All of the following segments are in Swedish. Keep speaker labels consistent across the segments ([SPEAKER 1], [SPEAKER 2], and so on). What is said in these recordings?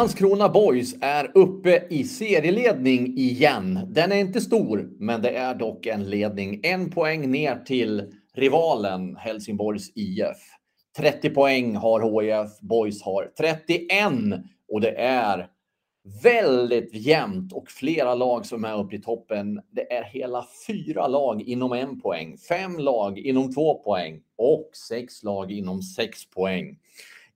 [SPEAKER 1] Landskrona Boys är uppe i serieledning igen. Den är inte stor, men det är dock en ledning. En poäng ner till rivalen Helsingborgs IF. 30 poäng har HIF, Boys har 31 och det är väldigt jämnt och flera lag som är uppe i toppen. Det är hela fyra lag inom en poäng, fem lag inom två poäng och sex lag inom sex poäng.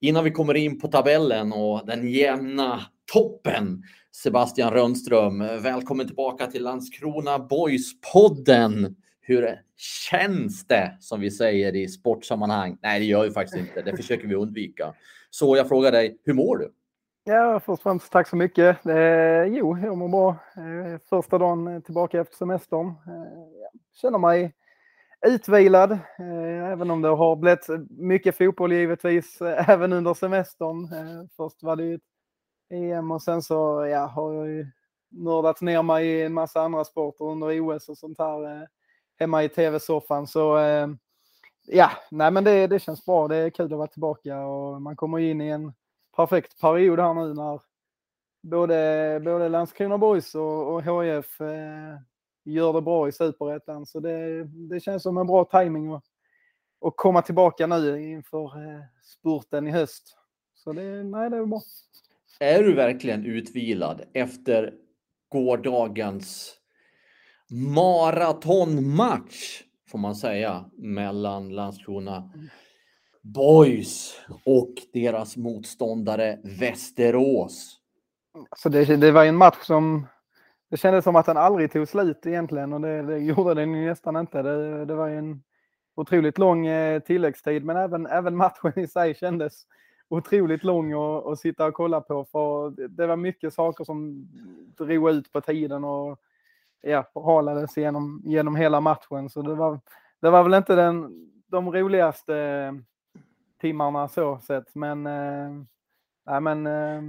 [SPEAKER 1] Innan vi kommer in på tabellen och den jämna toppen. Sebastian Rönnström, välkommen tillbaka till Landskrona Boys-podden. Hur känns det som vi säger i sportsammanhang? Nej, det gör vi faktiskt inte. Det försöker vi undvika. Så jag frågar dig, hur mår du?
[SPEAKER 2] Ja, först och främst tack så mycket. Eh, jo, jag mår bra. Eh, första dagen tillbaka efter semestern. Eh, känner mig utvilad, eh, även om det har blivit mycket fotboll givetvis, eh, även under semestern. Eh, först var det ju EM och sen så ja, har jag ju nördat ner mig i en massa andra sporter under OS och sånt här eh, hemma i tv-soffan. Så eh, ja, nej men det, det känns bra. Det är kul att vara tillbaka och man kommer in i en perfekt period här nu när både, både Landskrona Boys och, och HIF eh, gör det bra i superettan. Så det, det känns som en bra timing att, att komma tillbaka nu inför eh, spurten i höst. Så det, nej, det är bra.
[SPEAKER 1] Är du verkligen utvilad efter gårdagens maratonmatch, får man säga, mellan Landskrona Boys och deras motståndare Västerås?
[SPEAKER 2] Så det, det var en match som det kändes som att den aldrig tog slut egentligen och det, det gjorde den ju nästan inte. Det, det var ju en otroligt lång eh, tilläggstid, men även, även matchen i sig kändes otroligt lång att, att sitta och kolla på. För det var mycket saker som drog ut på tiden och ja, förhalades genom, genom hela matchen. Så det var, det var väl inte den, de roligaste timmarna så sett. Men, nej, men eh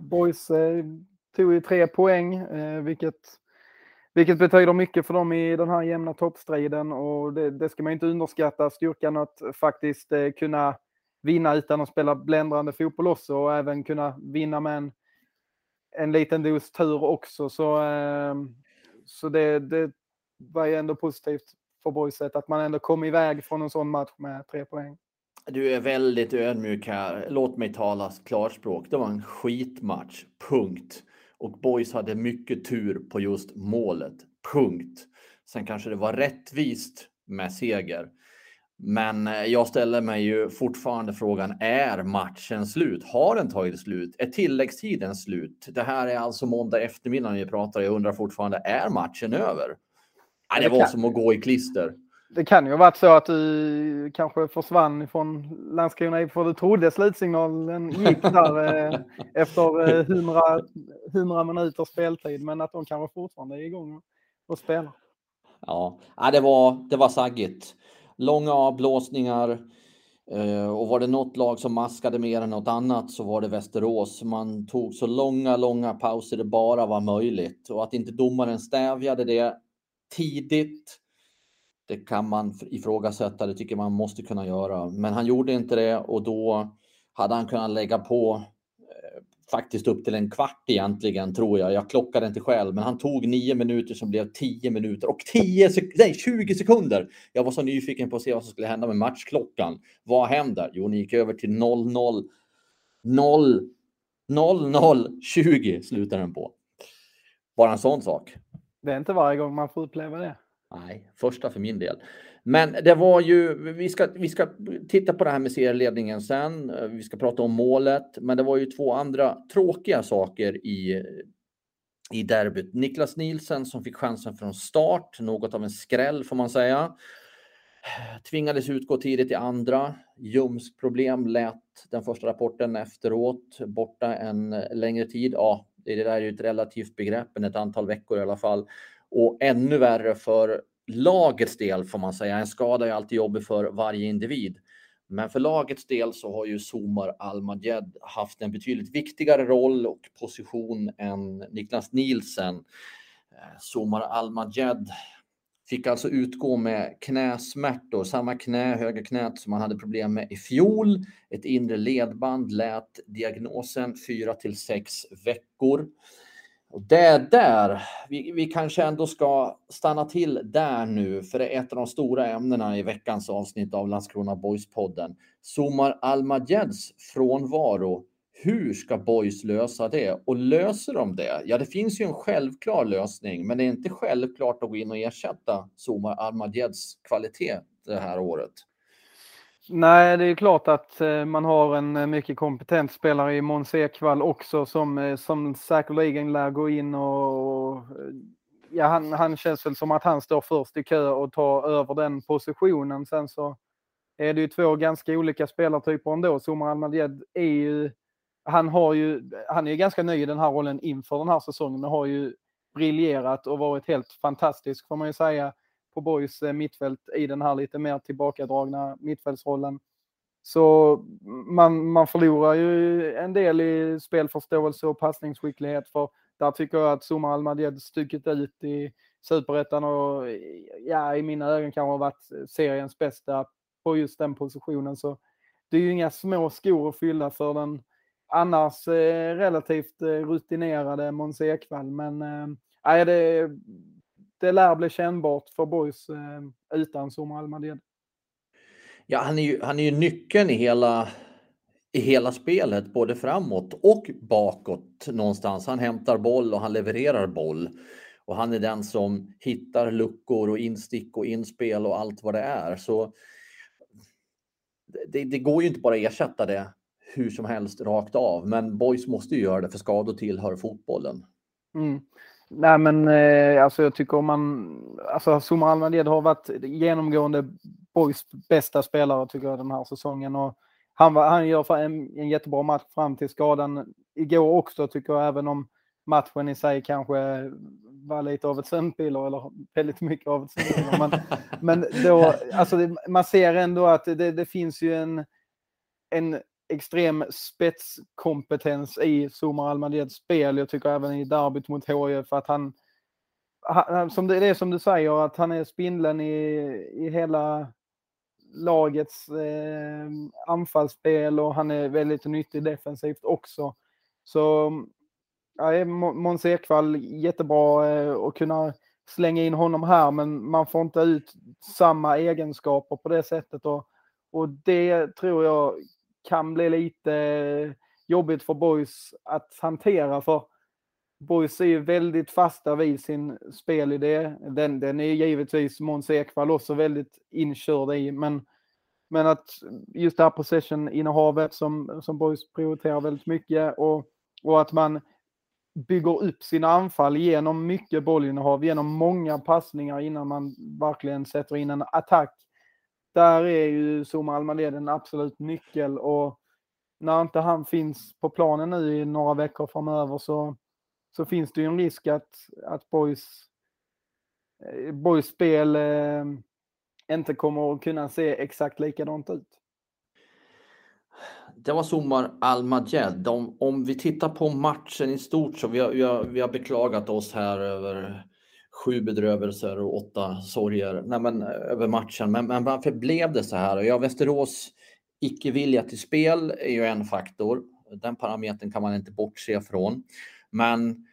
[SPEAKER 2] Boys eh, tog ju tre poäng, eh, vilket, vilket betyder mycket för dem i den här jämna toppstriden och det, det ska man inte underskatta, styrkan att faktiskt eh, kunna vinna utan att spela bländrande fotboll också och även kunna vinna med en, en liten dos tur också. Så, eh, så det, det var ju ändå positivt för boyset att man ändå kom iväg från en sån match med tre poäng.
[SPEAKER 1] Du är väldigt ödmjuk här. Låt mig tala klarspråk. Det var en skitmatch. Punkt. Och Boys hade mycket tur på just målet. Punkt. Sen kanske det var rättvist med seger. Men eh, jag ställer mig ju fortfarande frågan, är matchen slut? Har den tagit slut? Är tilläggstiden slut? Det här är alltså måndag eftermiddag när vi pratar. Jag undrar fortfarande, är matchen över? Ja, det var som att gå i klister
[SPEAKER 2] det kan ju ha varit så att du kanske försvann från Landskrona för du trodde slutsignalen gick där eh, efter eh, 100, 100 minuters speltid, men att de kanske fortfarande är igång och spelar.
[SPEAKER 1] Ja, det var, det var saggigt. Långa avblåsningar. Eh, och var det något lag som maskade mer än något annat så var det Västerås. Man tog så långa, långa pauser det bara var möjligt och att inte domaren stävjade det tidigt det kan man ifrågasätta, det tycker man måste kunna göra. Men han gjorde inte det och då hade han kunnat lägga på eh, faktiskt upp till en kvart egentligen, tror jag. Jag klockade inte själv, men han tog nio minuter som blev tio minuter och tio sek nej, 20 sekunder. Jag var så nyfiken på att se vad som skulle hända med matchklockan. Vad händer? Jo, ni gick över till 00 0 0 0 0 20 slutar den på. Bara en sån sak.
[SPEAKER 2] Det är inte varje gång man får uppleva det.
[SPEAKER 1] Nej, första för min del. Men det var ju, vi ska, vi ska titta på det här med serieledningen sen. Vi ska prata om målet, men det var ju två andra tråkiga saker i, i derbyt. Niklas Nielsen som fick chansen från start, något av en skräll får man säga. Tvingades utgå tidigt i andra. Ljumskproblem lät den första rapporten efteråt borta en längre tid. Ja, det där är ju ett relativt begrepp, men ett antal veckor i alla fall. Och ännu värre för lagets del får man säga. En skada är alltid jobbig för varje individ. Men för lagets del så har ju Somar Almaged haft en betydligt viktigare roll och position än Niklas Nielsen. Eh, Somar Almaged fick alltså utgå med knäsmärtor, samma knä, höger knät, som han hade problem med i fjol. Ett inre ledband lät diagnosen 4 till 6 veckor. Och det där, vi, vi kanske ändå ska stanna till där nu, för det är ett av de stora ämnena i veckans avsnitt av Landskrona Boys-podden. Somar Almageds frånvaro. Hur ska Boys lösa det? Och löser de det? Ja, det finns ju en självklar lösning, men det är inte självklart att gå in och ersätta Somar Almageds kvalitet det här året.
[SPEAKER 2] Nej, det är klart att eh, man har en eh, mycket kompetent spelare i Måns Ekvall också som, eh, som säkerligen lär gå in och, ja, han, han känns väl som att han står först i kö och tar över den positionen. Sen så är det ju två ganska olika spelartyper ändå. Somar Almadjed är ju, han har ju, han är ju ganska ny i den här rollen inför den här säsongen, men har ju briljerat och varit helt fantastisk får man ju säga på Borgs eh, mittfält i den här lite mer tillbakadragna mittfältsrollen. Så man, man förlorar ju en del i spelförståelse och passningsskicklighet för där tycker jag att Zuma Almadjed stuckit ut i superettan och ja, i mina ögon kan ha varit seriens bästa på just den positionen. Så det är ju inga små skor att fylla för den annars eh, relativt eh, rutinerade Måns Ekvall. Men eh, det, det lär bli kännbart för boys eh, utan Zuma Almaded.
[SPEAKER 1] Ja, han är ju, han är ju nyckeln i hela, i hela spelet, både framåt och bakåt någonstans. Han hämtar boll och han levererar boll. Och han är den som hittar luckor och instick och inspel och allt vad det är. Så det, det går ju inte bara att ersätta det hur som helst rakt av, men boys måste ju göra det för skador tillhör fotbollen.
[SPEAKER 2] Mm. Nej men eh, alltså jag tycker om man, alltså Zuma Almaded har varit genomgående Boys bästa spelare tycker jag den här säsongen och han, var, han gör en, en jättebra match fram till skadan igår också tycker jag även om matchen i sig kanske var lite av ett sömnpiller eller väldigt mycket av ett sömnpiller. Men, men då, alltså det, man ser ändå att det, det finns ju en, en extrem spetskompetens i Zuma Almadeds spel. Jag tycker även i derbyt mot HIF att han, han som det, det är som du säger, att han är spindeln i, i hela lagets eh, anfallsspel och han är väldigt nyttig defensivt också. Så ja, Måns Ekvall, jättebra eh, att kunna slänga in honom här, men man får inte ut samma egenskaper på det sättet. Och, och det tror jag kan bli lite jobbigt för Boys att hantera för Boys är ju väldigt fasta vid sin spelidé. Den, den är givetvis Måns Ekvall också väldigt inkörd i, men, men att just det här possession-innehavet som, som Boys prioriterar väldigt mycket och, och att man bygger upp sina anfall genom mycket bollinnehav, genom många passningar innan man verkligen sätter in en attack där är ju Zuma Almaled en absolut nyckel och när inte han finns på planen nu i några veckor framöver så, så finns det ju en risk att, att Boys, eh, Boys spel eh, inte kommer att kunna se exakt likadant ut.
[SPEAKER 1] Det var Somar Almajed. Om, om vi tittar på matchen i stort så vi har, vi har, vi har beklagat oss här över sju bedrövelser och åtta sorger Nej, men, över matchen. Men, men varför blev det så här? Ja, Västerås icke-vilja till spel är ju en faktor. Den parametern kan man inte bortse från. Men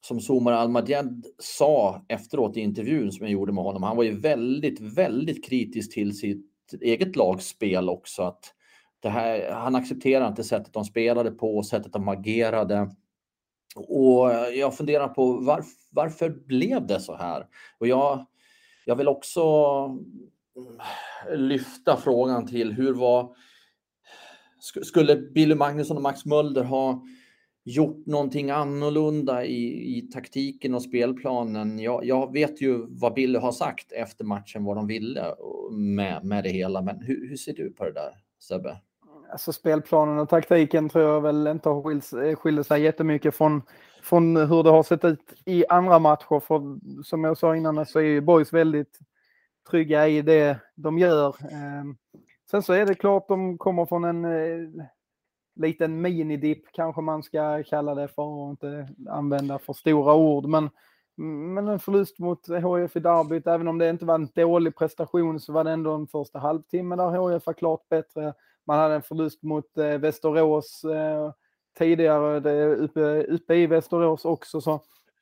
[SPEAKER 1] som Somar Almadjed sa efteråt i intervjun som jag gjorde med honom, han var ju väldigt, väldigt kritisk till sitt eget lagspel också. Att det här, han accepterar inte sättet de spelade på, sättet de agerade. Och jag funderar på varför, varför blev det så här? Och jag, jag vill också mm, lyfta frågan till hur var... Skulle Billy Magnusson och Max Mölder ha gjort någonting annorlunda i, i taktiken och spelplanen. Jag, jag, vet ju vad Billy har sagt efter matchen, vad de ville med, med det hela. Men hur, hur ser du på det där, Sebbe?
[SPEAKER 2] Alltså spelplanen och taktiken tror jag väl inte har skilt sig jättemycket från, från hur det har sett ut i andra matcher. För som jag sa innan så är ju Boys väldigt trygga i det de gör. Ehm, sen så är det klart de kommer från en eh, liten minidipp kanske man ska kalla det för och inte använda för stora ord. Men, men en förlust mot HIF i derbyt, även om det inte var en dålig prestation så var det ändå en första halvtimme där HIF var klart bättre. Man hade en förlust mot eh, Västerås eh, tidigare det, uppe, uppe i Västerås också. Så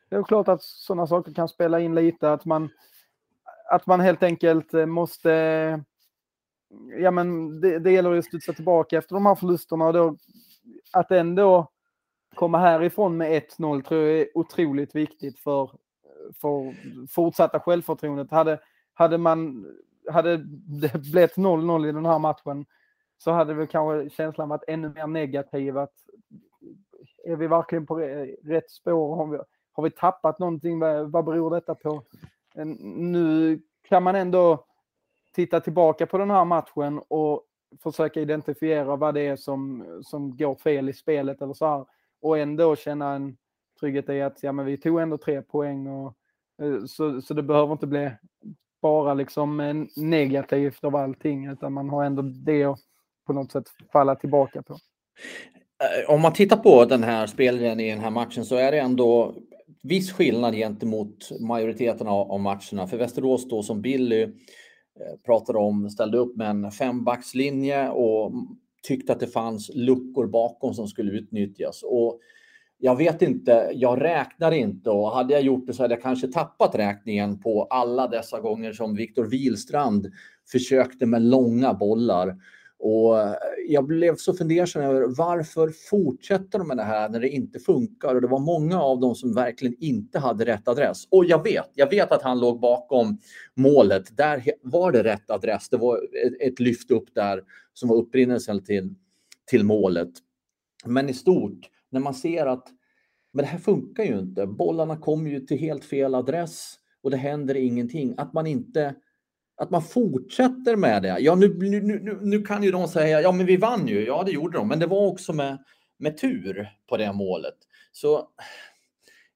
[SPEAKER 2] det är klart att sådana saker kan spela in lite. Att man, att man helt enkelt eh, måste ja, men det, det gäller att studsa tillbaka efter de här förlusterna och då att ändå komma härifrån med 1-0 tror jag är otroligt viktigt för, för fortsatta självförtroendet. Hade, hade, man, hade det blivit 0-0 i den här matchen så hade väl kanske känslan varit ännu mer negativ. Att, är vi verkligen på rätt spår? Har vi, har vi tappat någonting? Vad, vad beror detta på? Nu kan man ändå titta tillbaka på den här matchen och försöka identifiera vad det är som, som går fel i spelet eller så här. Och ändå känna en trygghet i att ja, men vi tog ändå tre poäng. Och, eh, så, så det behöver inte bli bara liksom negativt av allting utan man har ändå det att på något sätt falla tillbaka på.
[SPEAKER 1] Eh, om man tittar på den här spelaren i den här matchen så är det ändå viss skillnad gentemot majoriteten av matcherna. För Västerås då som Billy eh, pratade om, ställde upp med en fembackslinje och tyckte att det fanns luckor bakom som skulle utnyttjas. Och jag vet inte, jag räknar inte och hade jag gjort det så hade jag kanske tappat räkningen på alla dessa gånger som Viktor Wilstrand försökte med långa bollar och eh, jag blev så fundersam över varför fortsätter de med det här när det inte funkar? Och det var många av dem som verkligen inte hade rätt adress. Och jag vet, jag vet att han låg bakom målet. Där var det rätt adress. Det var ett lyft upp där som var upprinnelsen till, till målet. Men i stort, när man ser att men det här funkar ju inte. Bollarna kommer ju till helt fel adress och det händer ingenting. Att man inte att man fortsätter med det. Ja, nu, nu, nu, nu kan ju de säga, ja men vi vann ju, ja det gjorde de, men det var också med, med tur på det målet. Så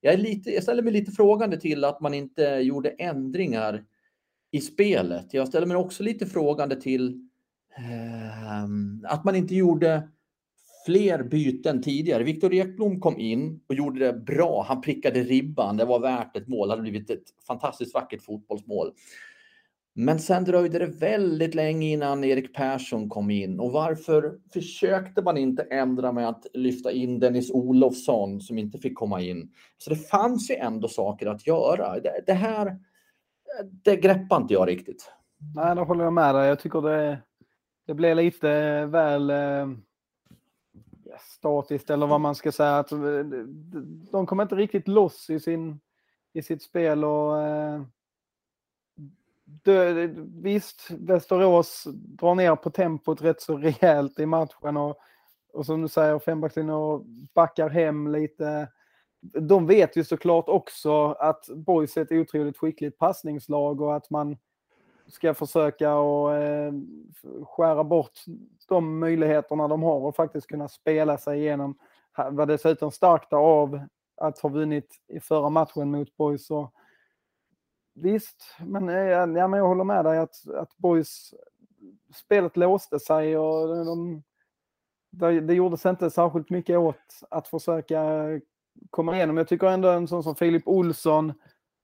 [SPEAKER 1] jag, är lite, jag ställer mig lite frågande till att man inte gjorde ändringar i spelet. Jag ställer mig också lite frågande till eh, att man inte gjorde fler byten tidigare. Viktor Ekblom kom in och gjorde det bra. Han prickade ribban. Det var värt ett mål. Det hade blivit ett fantastiskt vackert fotbollsmål. Men sen dröjde det väldigt länge innan Erik Persson kom in. Och varför försökte man inte ändra med att lyfta in Dennis Olofsson som inte fick komma in? Så det fanns ju ändå saker att göra. Det, det här, det greppar inte jag riktigt.
[SPEAKER 2] Nej, då håller jag med dig. Jag tycker det, det blev lite väl eh, statiskt eller vad man ska säga. Att, eh, de kom inte riktigt loss i, sin, i sitt spel och eh, det, visst, Västerås drar ner på tempot rätt så rejält i matchen och, och som du säger, fembackslinjen och backar hem lite. De vet ju såklart också att Boys är ett otroligt skickligt passningslag och att man ska försöka och eh, skära bort de möjligheterna de har och faktiskt kunna spela sig igenom. Var dessutom starkt av att ha vunnit i förra matchen mot Boys och Visst, men, eh, ja, men jag håller med dig att, att Boys spelet låste sig och de, det, det gjordes inte särskilt mycket åt att försöka komma igenom. Jag tycker ändå en sån som Filip Olsson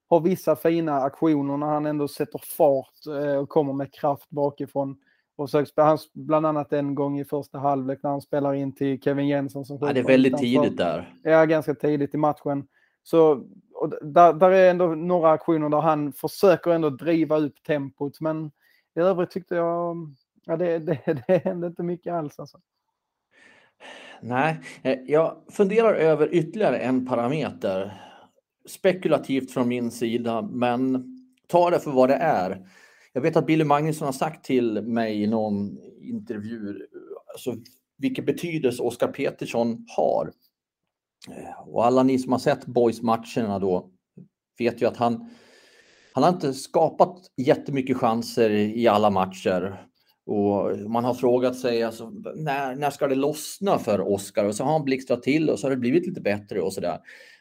[SPEAKER 2] har vissa fina aktioner när han ändå sätter fart eh, och kommer med kraft bakifrån. Och så, han, bland annat en gång i första halvlek när han spelar in till Kevin Jensen. Som
[SPEAKER 1] ja, det är väldigt tidigt där.
[SPEAKER 2] Ja, ganska tidigt i matchen. Så och där, där, är ändå några aktioner där han försöker ändå driva upp tempot. Men i övrigt tyckte jag, ja det, det, det hände inte mycket alls alltså.
[SPEAKER 1] Nej, eh, jag funderar över ytterligare en parameter. Spekulativt från min sida, men ta det för vad det är. Jag vet att Billy Magnusson har sagt till mig i någon intervju alltså, vilken betydelse Oskar Petersson har Eh, och alla ni som har sett Boys matcherna då vet ju att han, han har inte skapat jättemycket chanser i alla matcher. Och man har frågat sig alltså, när, när ska det lossna för Oskar? Och så har han blixtrat till och så har det blivit lite bättre och sådär.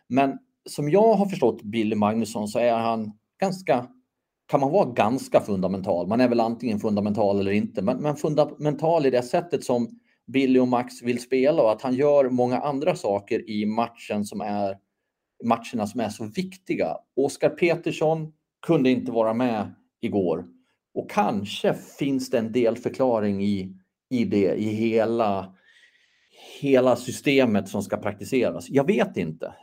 [SPEAKER 1] Men som jag har förstått Billy Magnusson så är han ganska, kan man vara ganska fundamental. Man är väl antingen fundamental eller inte, men, men fundamental i det sättet som Billy och Max vill spela och att han gör många andra saker i matchen som är matcherna som är så viktiga. Oskar Petersson kunde inte vara med igår och kanske finns det en del förklaring i, i det, i hela, hela systemet som ska praktiseras. Jag vet inte.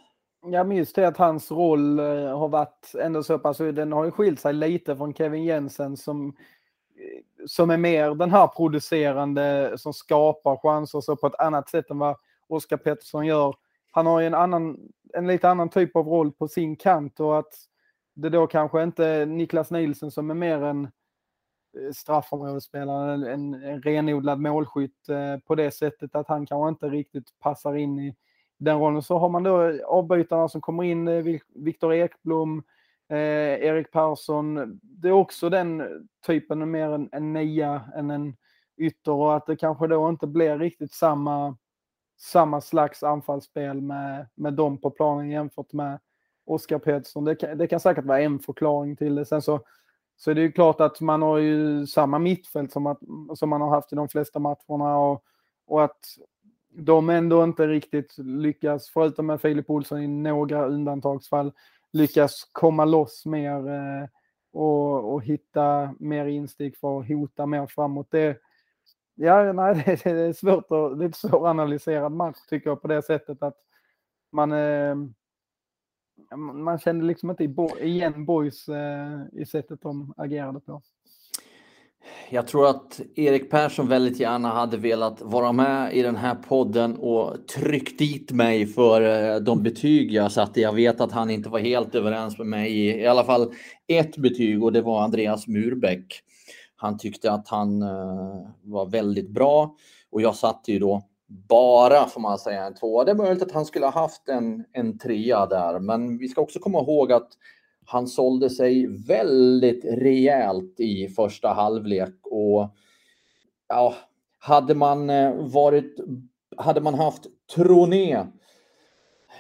[SPEAKER 2] Ja, men just det att hans roll eh, har varit ändå så pass, alltså, den har ju skilt sig lite från Kevin Jensen som, som är mer den här producerande som skapar chanser så på ett annat sätt än vad Oskar Pettersson gör. Han har ju en, annan, en lite annan typ av roll på sin kant och att det då kanske inte Niklas Nielsen som är mer en eh, straffområdesspelare, en, en renodlad målskytt eh, på det sättet att han kanske inte riktigt passar in i den rollen. Så har man då avbytarna som kommer in, eh, Viktor Ekblom, eh, Erik Persson. Det är också den typen, mer en, en nia än en ytter och att det kanske då inte blir riktigt samma, samma slags anfallsspel med, med dem på planen jämfört med Oskar Pettersson. Det kan, det kan säkert vara en förklaring till det. Sen så, så är det ju klart att man har ju samma mittfält som, att, som man har haft i de flesta matcherna och, och att de ändå inte riktigt lyckas, förutom med Filip Olsson i några undantagsfall, lyckas komma loss mer eh, och, och hitta mer instick för att hota mer framåt. Det, ja, nej, det, är svårt att, lite svåranalyserad match tycker jag på det sättet att man eh, man kände liksom inte igen boys eh, i sättet de agerade på.
[SPEAKER 1] Jag tror att Erik Persson väldigt gärna hade velat vara med i den här podden och tryckt dit mig för eh, de betyg jag satte. Jag vet att han inte var helt överens med mig i i alla fall ett betyg och det var Andreas Murbeck. Han tyckte att han uh, var väldigt bra och jag satte ju då bara, får man säga, en tvåa. Det är möjligt att han skulle ha haft en, en trea där, men vi ska också komma ihåg att han sålde sig väldigt rejält i första halvlek och ja, hade man eh, varit, hade man haft Troné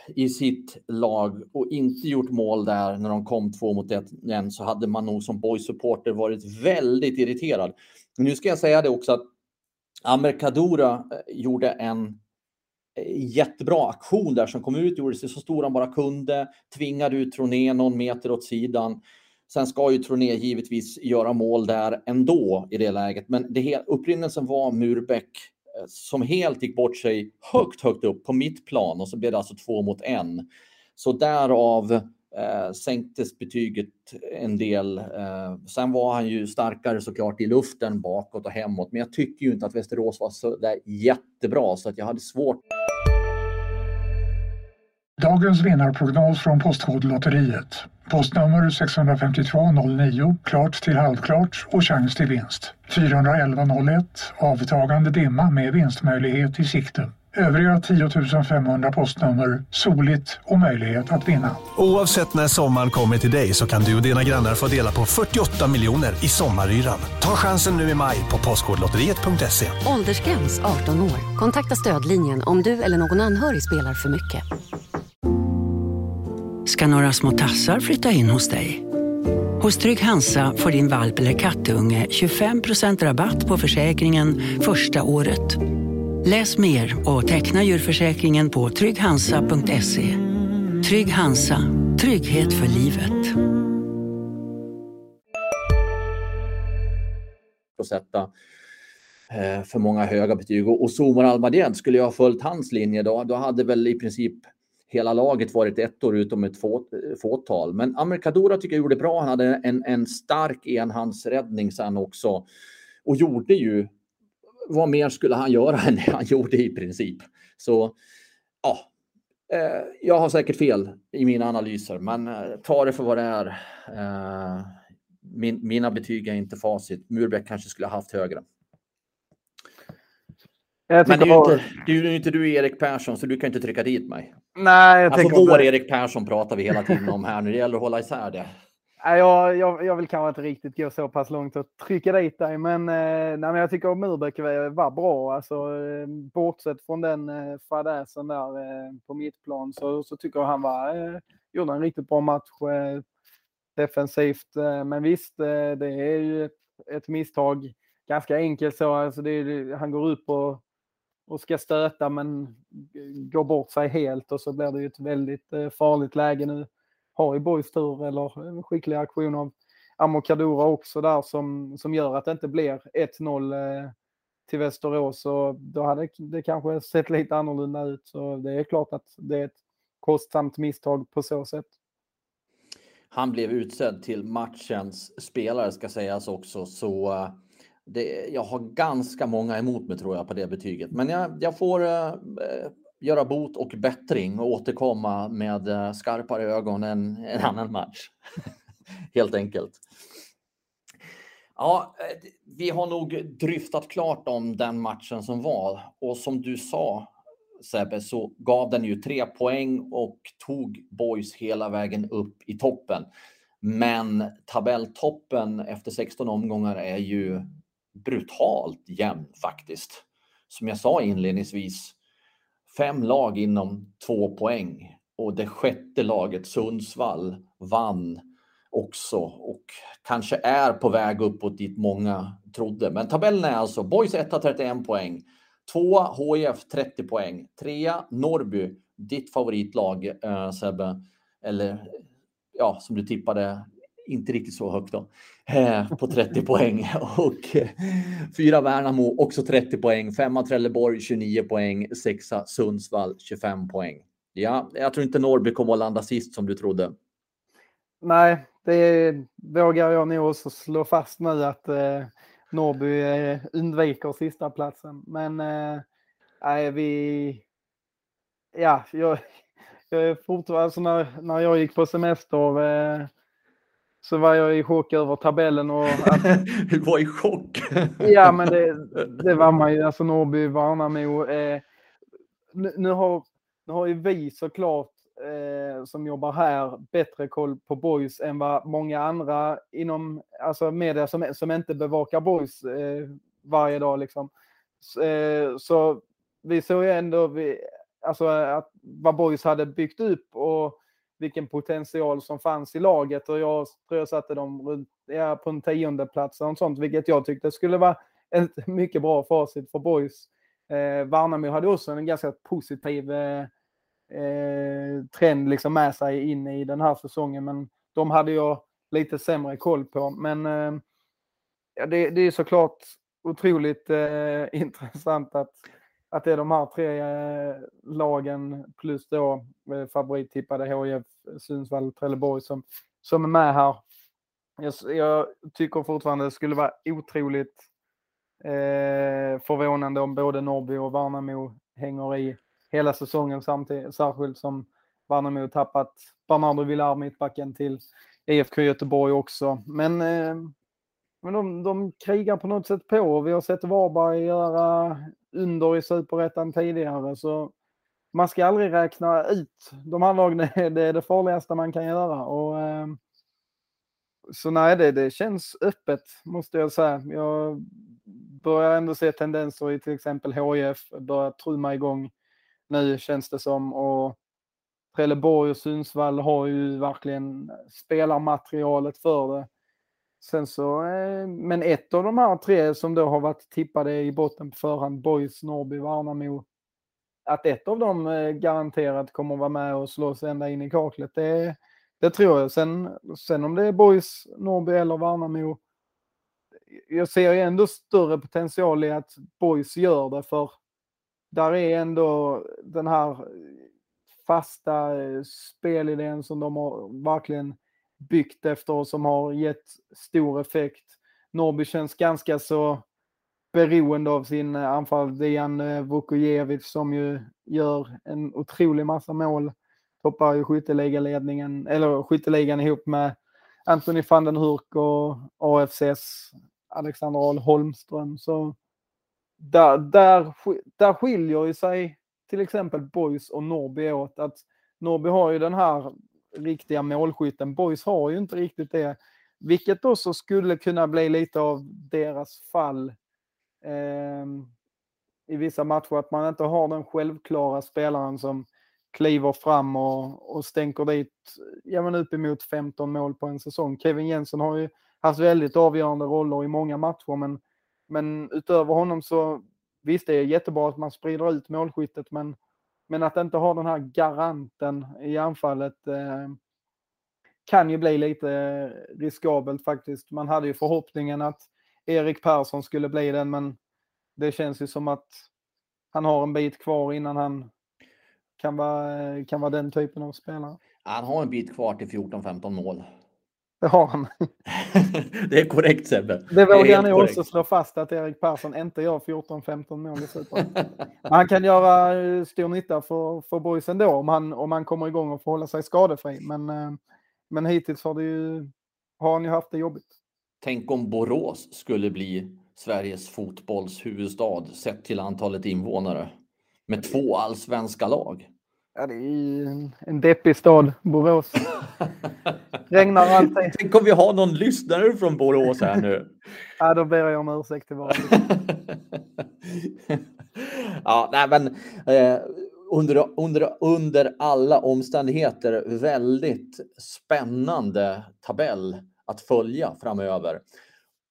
[SPEAKER 1] i sitt lag och inte gjort mål där när de kom två mot ett igen så hade man nog som boys-supporter varit väldigt irriterad. Nu ska jag säga det också att Amerkadura eh, gjorde en jättebra aktion där som kom ut, gjorde sig så stor han bara kunde, tvingade ut Troné någon meter åt sidan. Sen ska ju Troné givetvis göra mål där ändå i det läget, men det, upprinnelsen var Murbeck eh, som helt gick bort sig högt, högt upp på mittplan och så blev det alltså två mot en. Så därav eh, sänktes betyget en del. Eh, sen var han ju starkare såklart i luften bakåt och hemåt, men jag tycker ju inte att Västerås var så där jättebra så att jag hade svårt.
[SPEAKER 3] Dagens vinnarprognos från Postkodlotteriet. Postnummer 65209, klart till halvklart och chans till vinst. 41101, avtagande dimma med vinstmöjlighet i sikte. Övriga 10 500 postnummer soligt och möjlighet att vinna.
[SPEAKER 4] Oavsett när sommaren kommer till dig så kan du och dina grannar få dela på 48 miljoner i sommaryran. Ta chansen nu i maj på Postkodlotteriet.se.
[SPEAKER 5] Åldersgräns 18 år. Kontakta stödlinjen om du eller någon anhörig spelar för mycket.
[SPEAKER 6] Ska några små tassar flytta in hos dig? Hos Trygg Hansa får din valp eller kattunge 25% rabatt på försäkringen första året. Läs mer och teckna djurförsäkringen på trygghansa.se. Trygg Hansa, trygghet för livet.
[SPEAKER 1] Och sätta eh, för många höga betyg. Och Somar Almadén, skulle jag ha följt hans linje då, då hade väl i princip hela laget varit ett år utom ett få, eh, fåtal. Men Amerikadora tycker jag gjorde bra. Han hade en, en stark enhandsräddning sen också och gjorde ju vad mer skulle han göra än det han gjorde i princip? Så ja, eh, jag har säkert fel i mina analyser, men eh, ta det för vad det är. Eh, min, mina betyg är inte facit. Murbeck kanske skulle ha haft högre. Men det är, ju inte, det är inte du Erik Persson, så du kan inte trycka dit mig.
[SPEAKER 2] Nej, jag
[SPEAKER 1] alltså vår
[SPEAKER 2] att-
[SPEAKER 1] Erik Persson pratar vi hela tiden om här nu. Det gäller att hålla isär det.
[SPEAKER 2] Jag, jag, jag vill kanske inte riktigt gå så pass långt och trycka dit dig, men, eh, nej, men jag tycker att Murbeck var, var bra. Alltså, eh, bortsett från den eh, fadäsen där på mittplan så, så tycker jag han var, gjorde en riktigt bra match defensivt. Men visst, det är ju ett, ett misstag. Ganska enkelt så. Alltså det, är- han går upp och, och ska stöta men går bort sig helt och så blir det ju ett väldigt farligt läge nu har i Borgs tur eller en skicklig aktion av Amokadura också där som, som gör att det inte blir 1-0 eh, till Västerås. Så då hade det kanske sett lite annorlunda ut. Så det är klart att det är ett kostsamt misstag på så sätt.
[SPEAKER 1] Han blev utsedd till matchens spelare ska sägas också. Så eh, det, jag har ganska många emot mig tror jag på det betyget. Men jag, jag får eh, eh göra bot och bättring och återkomma med eh, skarpare ögon än en annan match. Helt enkelt. Ja, eh, vi har nog dryftat klart om den matchen som var och som du sa Sebbe så gav den ju tre poäng och tog Boys hela vägen upp i toppen. Men tabelltoppen efter 16 omgångar är ju brutalt jämn faktiskt. Som jag sa inledningsvis, fem lag inom två poäng. Och det sjätte laget Sundsvall vann också och kanske är på väg uppåt dit många trodde. Men tabellen är alltså Boys 1 31 poäng, 2 HIF 30 poäng, 3 Norrby, ditt favoritlag eh, Sebbe, eller ja, som du tippade, inte riktigt så högt då, eh, på 30 poäng. Och eh, fyra Värnamo, också 30 poäng. Femma Trelleborg, 29 poäng. Sexa Sundsvall, 25 poäng. Ja, jag tror inte Norrby kommer att landa sist som du trodde.
[SPEAKER 2] Nej, det vågar jag nog också slå fast nu att eh, Norrby eh, undviker sista platsen. Men eh, vi... Ja, jag, jag är fortfarande... Alltså när, när jag gick på semester eh, så var jag i chock över tabellen och att
[SPEAKER 1] Du var i chock.
[SPEAKER 2] Ja, men det, det var man ju. Alltså Norrby, Värnamo. Eh, nu, nu, har, nu har ju vi såklart eh, som jobbar här bättre koll på boys än vad många andra inom alltså media som, som inte bevakar boys eh, varje dag. Liksom. Så, eh, så vi såg ju ändå vi, alltså, att vad boys hade byggt upp och vilken potential som fanns i laget och jag tror jag satte dem runt, ja, på en tionde plats och sånt, vilket jag tyckte skulle vara ett mycket bra facit för boys. Eh, Värnamo hade också en ganska positiv eh, eh, trend liksom med sig in i den här säsongen, men de hade jag lite sämre koll på. Men eh, ja, det, det är såklart otroligt eh, intressant att, att det är de här tre eh, lagen plus då eh, favorittippade HIF, Sundsvall, Trelleborg som, som är med här. Jag, jag tycker fortfarande det skulle vara otroligt eh, förvånande om både Norrby och Värnamo hänger i hela säsongen samtidigt, särskilt som Värnamo tappat Bernardo Villar, mittbacken, till IFK Göteborg också. Men, eh, men de, de krigar på något sätt på. Vi har sett Varberg göra under i superettan tidigare, så man ska aldrig räkna ut de här lagen. Det är det farligaste man kan göra. Och, ehm, så nej, det, det känns öppet måste jag säga. Jag börjar ändå se tendenser i till exempel HIF, börjar trumma igång nu känns det som. Och Trelleborg och Sundsvall har ju verkligen spelarmaterialet för det. Sen så, eh, men ett av de här tre som då har varit tippade i botten på förhand, Boys, Norrby, Värnamo, att ett av dem eh, garanterat kommer att vara med och slåss ända in i kaklet, det, det tror jag. Sen, sen om det är Boys, Norrby eller Värnamo, jag ser ju ändå större potential i att Boys gör det för där är ändå den här fasta eh, spelidén som de har verkligen byggt efter och som har gett stor effekt. Norrby känns ganska så beroende av sin eh, anfall. Dejan eh, Vukojevic som ju gör en otrolig massa mål. Toppar ju skytteligaledningen, eller skytteligan ihop med Anthony van den Hurk och AFCs Alexander Ahl Holmström. Så där, där, där skiljer ju sig till exempel Boys och Norrby åt. Att Norrby har ju den här riktiga målskytten. Boys har ju inte riktigt det. Vilket också skulle kunna bli lite av deras fall eh, i vissa matcher. Att man inte har den självklara spelaren som kliver fram och, och stänker dit ja, men uppemot 15 mål på en säsong. Kevin Jensen har ju haft väldigt avgörande roller i många matcher, men, men utöver honom så visst, det är jättebra att man sprider ut målskyttet, men, men att inte ha den här garanten i anfallet eh, kan ju bli lite eh, riskabelt faktiskt. Man hade ju förhoppningen att Erik Persson skulle bli den, men det känns ju som att han har en bit kvar innan han kan vara, eh, kan vara den typen av spelare.
[SPEAKER 1] Han har en bit kvar till 14-15 mål.
[SPEAKER 2] Det har han.
[SPEAKER 1] det är korrekt Sebbe.
[SPEAKER 2] Det vågar jag nog också slå fast att Erik Persson inte gör 14-15 mål i han kan göra eh, stor nytta för, för boys ändå om han, om han kommer igång och får hålla sig skadefri. Men, eh, men hittills har, det ju, har han ju haft det jobbigt.
[SPEAKER 1] Tänk om Borås skulle bli Sveriges fotbollshuvudstad sett till antalet invånare med två allsvenska lag.
[SPEAKER 2] Ja, det är en, en deppig stad, Borås. Regnar alltid.
[SPEAKER 1] Tänk om vi har någon lyssnare från Borås här nu.
[SPEAKER 2] ja, då ber jag om ursäkt till våra
[SPEAKER 1] Ja, nej men eh, under, under, under alla omständigheter väldigt spännande tabell att följa framöver.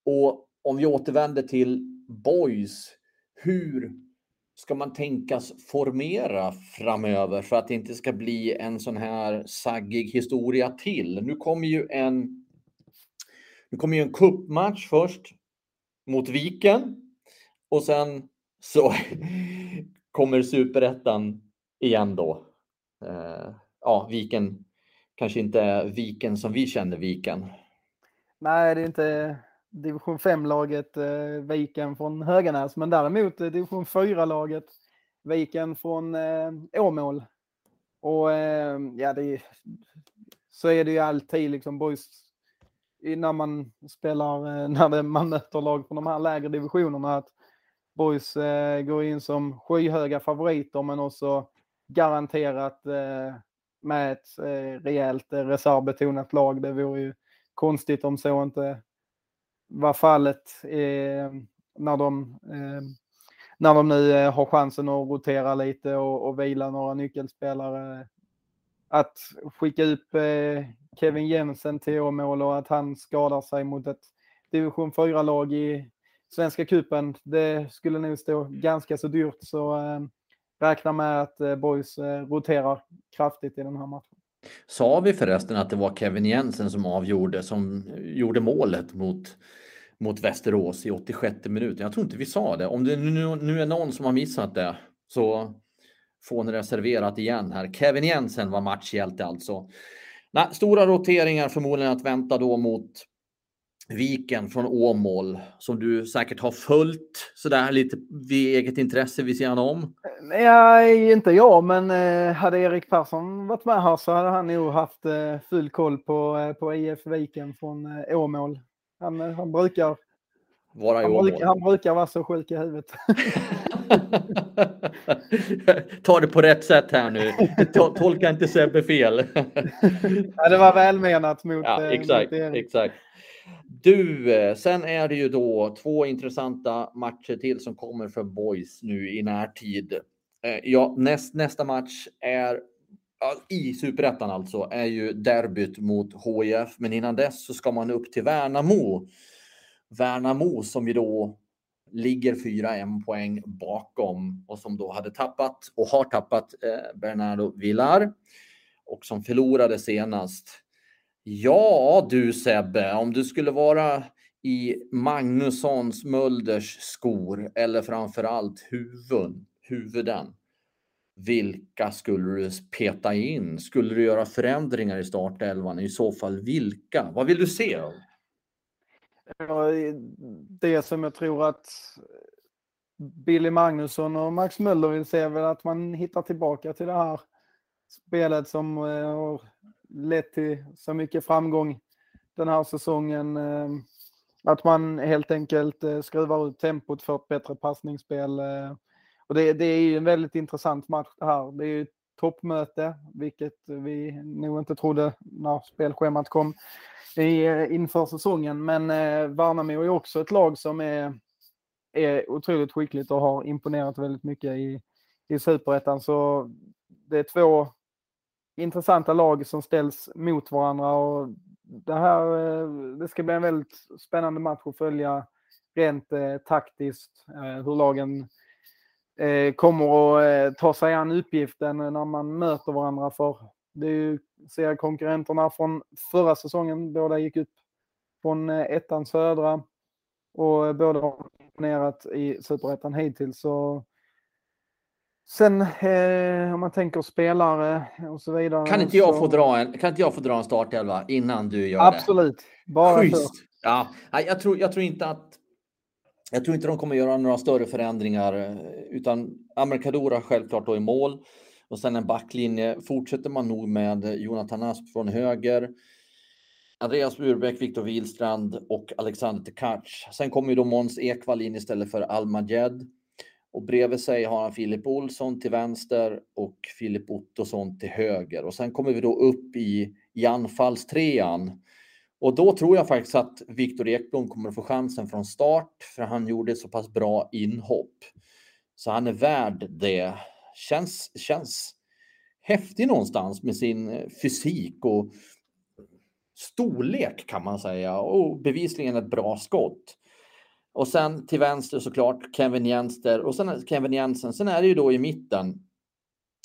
[SPEAKER 1] Och om vi återvänder till Boys, hur ska man tänkas formera framöver för att det inte ska bli en sån här saggig historia till? Nu kommer ju en nu kommer ju en kuppmatch först mot Viken och sen så kommer superettan igen då. Uh, ja, Viken kanske inte är Viken som vi känner Viken.
[SPEAKER 2] Nej, det är inte division 5-laget eh, Viken från Höganäs, men däremot eh, division 4-laget Viken från eh, Åmål. Och eh, ja, det, så är det ju alltid liksom boys när man spelar, eh, när det, man möter lag från de här lägre divisionerna, att boys eh, går in som skyhöga favoriter, men också garanterat eh, med ett eh, rejält eh, reservbetonat lag. Det vore ju konstigt om så inte var fallet eh, när, de, eh, när de nu eh, har chansen att rotera lite och, och vila några nyckelspelare. Att skicka upp eh, Kevin Jensen till Åmål och att han skadar sig mot ett division 4-lag i Svenska kupen det skulle nog stå ganska så dyrt. Så eh, räkna med att eh, Boys eh, roterar kraftigt i den här matchen.
[SPEAKER 1] Sa vi förresten att det var Kevin Jensen som avgjorde, som gjorde målet mot, mot Västerås i 86 minuten? Jag tror inte vi sa det. Om det nu, nu är någon som har missat det så får ni det serverat igen här. Kevin Jensen var matchhjälte alltså. Nej, stora roteringar förmodligen att vänta då mot Viken från Åmål som du säkert har följt sådär lite vid eget intresse vid sidan om?
[SPEAKER 2] Nej, inte jag, men eh, hade Erik Persson varit med här så hade han nog haft eh, full koll på, eh, på IF Viken från Åmål. Han, han brukar
[SPEAKER 1] vara
[SPEAKER 2] han, brukar, han brukar vara så sjuk i huvudet.
[SPEAKER 1] Ta det på rätt sätt här nu. Tolka inte Sebbe fel.
[SPEAKER 2] ja, det var välmenat mot,
[SPEAKER 1] ja, exakt, mot exakt. Du, eh, sen är det ju då två intressanta matcher till som kommer för Boys nu i närtid. Eh, ja, näst, nästa match är i superettan alltså är ju derbyt mot HIF, men innan dess så ska man upp till Värnamo. Värnamo som ju då ligger fyra en poäng bakom och som då hade tappat och har tappat eh, Bernardo Villar och som förlorade senast. Ja du Sebbe, om du skulle vara i Magnussons Mölders skor eller framförallt huvuden, huvuden. Vilka skulle du peta in? Skulle du göra förändringar i startelvan? I så fall vilka? Vad vill du se?
[SPEAKER 2] Det som jag tror att Billy Magnusson och Max Möller vill se är väl att man hittar tillbaka till det här spelet som eh, har lett till så mycket framgång den här säsongen. Eh, att man helt enkelt eh, skruvar ut tempot för ett bättre passningsspel. Och det, det är ju en väldigt intressant match det här. Det är ju ett toppmöte, vilket vi nog inte trodde när spelschemat kom i, inför säsongen. Men eh, Värnamo är också ett lag som är, är otroligt skickligt och har imponerat väldigt mycket i, i superettan. Så det är två intressanta lag som ställs mot varandra och det här eh, det ska bli en väldigt spännande match att följa rent eh, taktiskt eh, hur lagen eh, kommer att eh, ta sig an uppgiften när man möter varandra för det är ju seriekonkurrenterna från förra säsongen. Båda gick upp från eh, ettan södra och båda har imponerat i superettan hittills. Så Sen eh, om man tänker spelare och så vidare.
[SPEAKER 1] Kan inte jag
[SPEAKER 2] så...
[SPEAKER 1] få dra en, kan inte jag få dra en startelva innan du gör
[SPEAKER 2] Absolut.
[SPEAKER 1] det?
[SPEAKER 2] Bara
[SPEAKER 1] Schysst. Ja, jag tror, jag tror inte att jag tror inte de kommer göra några större förändringar eh, utan Amerikadora självklart då i mål och sen en backlinje. Fortsätter man nog med Jonathan Asp från höger, Andreas Burbeck, Viktor Wihlstrand och Alexander Tkac. Sen kommer ju då Måns Ekvall in istället för Almajed. Och bredvid sig har han Filip Olsson till vänster och Filip Ottosson till höger. Och sen kommer vi då upp i, i anfallstrean. Och då tror jag faktiskt att Viktor Ekblom kommer att få chansen från start, för han gjorde ett så pass bra inhopp. Så han är värd det. Känns, känns häftig någonstans med sin eh, fysik och storlek kan man säga och bevisligen ett bra skott. Och sen till vänster såklart Kevin Jenster och sen Kevin Jensen. Sen är det ju då i mitten.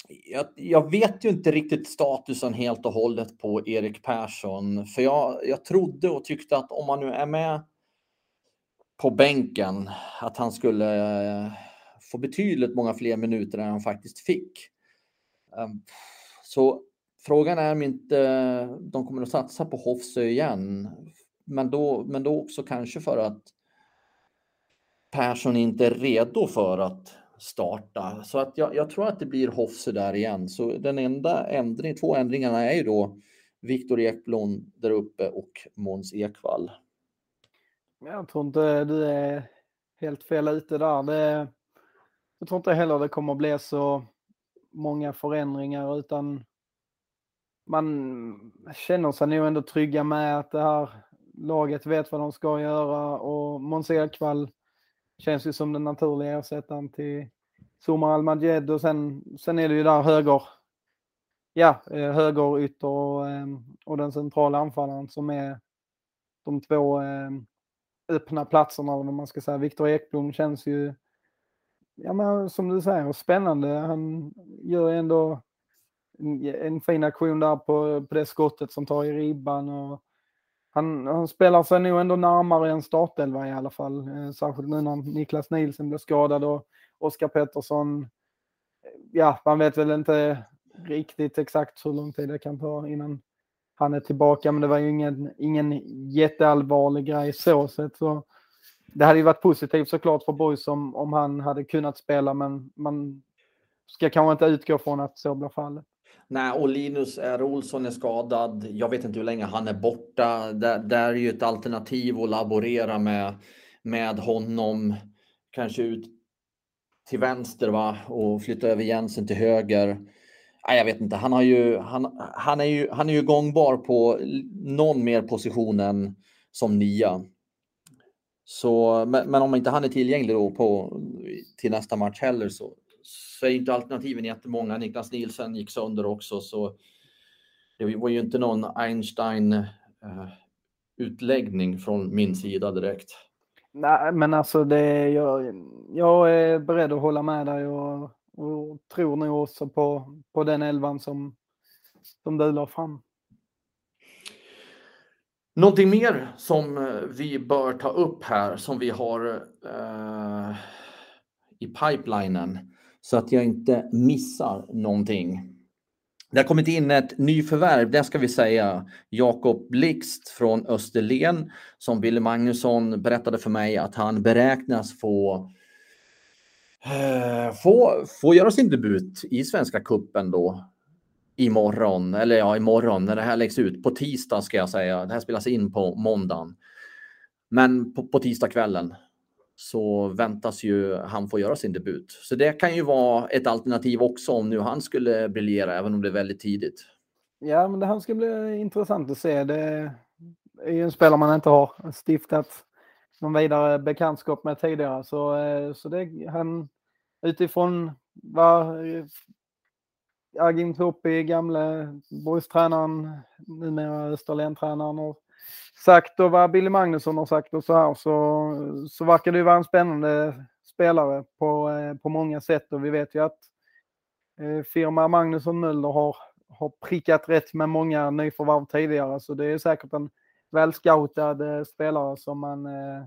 [SPEAKER 1] Jag, jag, vet ju inte riktigt statusen helt och hållet på Erik Persson, för jag, jag trodde och tyckte att om man nu är med på bänken, att han skulle eh, få betydligt många fler minuter än han faktiskt fick. Ehm, så frågan är om inte de kommer att satsa på Hofsö igen, men då, men då också kanske för att Persson inte är redo för att starta. Så att jag, jag tror att det blir Hoffse där igen. Så den enda ändring, två ändringarna är ju då Viktor Ekblom där uppe och Måns Ekvall.
[SPEAKER 2] Jag tror inte du är helt fel ute där. Det, jag tror inte heller det kommer bli så många förändringar utan man känner sig nog ändå trygga med att det här laget vet vad de ska göra och Måns Ekvall Känns ju som den naturliga ersättaren till Somar Al-Majed och sen, sen är det ju där höger, ja, högerytter höger ytter och, ehm, och den centrala anfallaren som är de två ehm, öppna platserna, eller vad man ska säga. Viktor Ekblom känns ju, ja men som du säger, spännande. Han gör ändå en, en fin aktion där på, på det skottet som tar i ribban och han, han, spelar sig nog ändå närmare en startelva i alla fall. Eh, särskilt nu när Niklas Nielsen blev skadad och Oskar Pettersson. Eh, ja, man vet väl inte riktigt exakt hur lång tid det kan ta innan han är tillbaka, men det var ju ingen, ingen jätteallvarlig grej så sett. Så det hade ju varit positivt såklart för Boys om, om han hade kunnat spela, men man ska kanske inte utgå från att så blir fallet.
[SPEAKER 1] Nej, och Linus R. Olsson är skadad. Jag vet inte hur länge han är borta. Där, där är ju ett alternativ att laborera med, med honom. Kanske ut till vänster va? och flytta över Jensen till höger. Nej, jag vet inte. Han, har ju, han, han, är ju, han är ju gångbar på någon mer position än som nia. Så, men, men om inte han är tillgänglig då på, till nästa match heller så, så är inte alternativen jättemånga. Niklas Nielsen gick sönder också, så det var ju inte någon Einstein-utläggning eh, från min sida direkt.
[SPEAKER 2] Nej, men alltså det, jag, jag är beredd att hålla med dig och, och tror nog också på, på den elvan som, som du la fram.
[SPEAKER 1] Någonting mer som eh, vi bör ta upp här som vi har eh, i pipelinen så att jag inte missar någonting. Det har kommit in ett nyförvärv, det ska vi säga. Jakob Blixt från Österlen som Billy Magnusson berättade för mig att han beräknas få eh, få, få göra sin debut i Svenska Kuppen då imorgon, eller ja, imorgon när det här läggs ut. På tisdag ska jag säga. Det här spelas in på måndagen. Men på, på tisdagskvällen så väntas ju han få göra sin debut. Så det kan ju vara ett alternativ också om nu han skulle briljera, även om det är väldigt tidigt.
[SPEAKER 2] Ja, men det här ska bli intressant att se. Det är ju en spelare man inte har stiftat någon vidare bekantskap med tidigare. Så, eh, så det, han, utifrån vad eh, Agim Topi, gamle Borgstränaren, numera Österlen-tränaren, och sagt och vad Billy Magnusson har sagt och så här så, så verkar det ju vara en spännande spelare på, eh, på många sätt och vi vet ju att eh, firma Magnusson Möller har, har prickat rätt med många nyförvärv tidigare så det är säkert en välscoutad eh, spelare som man eh,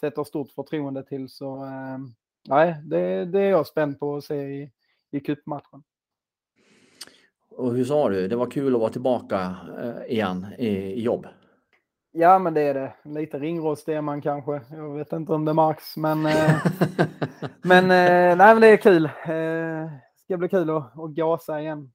[SPEAKER 2] sätter stort förtroende till så eh, nej, det, det är jag spänd på att se i, i cupmatchen.
[SPEAKER 1] Och hur sa du, det var kul att vara tillbaka eh, igen i, i jobb?
[SPEAKER 2] Ja, men det är det. Lite ringrostig är man kanske. Jag vet inte om det märks, men, eh, men, eh, nej, men det är kul. Det ska bli kul att, att gasa igen.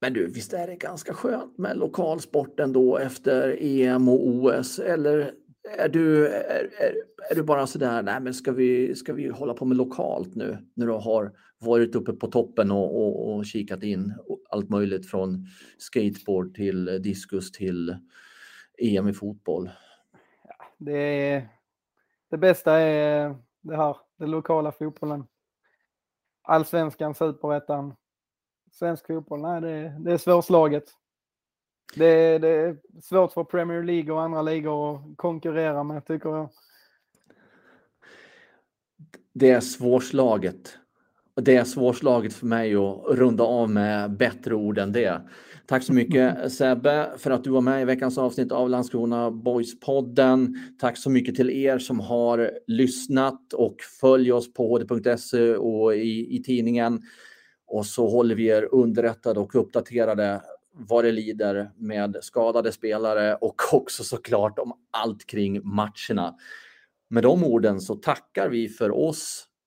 [SPEAKER 1] Men du, visst är det ganska skönt med lokalsport ändå efter EM och OS? Eller är du, är, är, är du bara sådär, nej men ska vi, ska vi hålla på med lokalt nu? När du har varit uppe på toppen och, och, och kikat in allt möjligt från skateboard till diskus till EM i fotboll.
[SPEAKER 2] Ja, det, är, det bästa är det här, den lokala fotbollen. Allsvenskan, superettan, svensk fotboll. Nej, det, det är svårslaget. Det, det är svårt för Premier League och andra ligor att konkurrera med, tycker jag.
[SPEAKER 1] Det är svårslaget. Det är svårslaget för mig att runda av med bättre ord än det. Tack så mycket Sebbe för att du var med i veckans avsnitt av Landskrona Boys-podden. Tack så mycket till er som har lyssnat och följ oss på hd.se och i, i tidningen. Och så håller vi er underrättade och uppdaterade vad det lider med skadade spelare och också såklart om allt kring matcherna. Med de orden så tackar vi för oss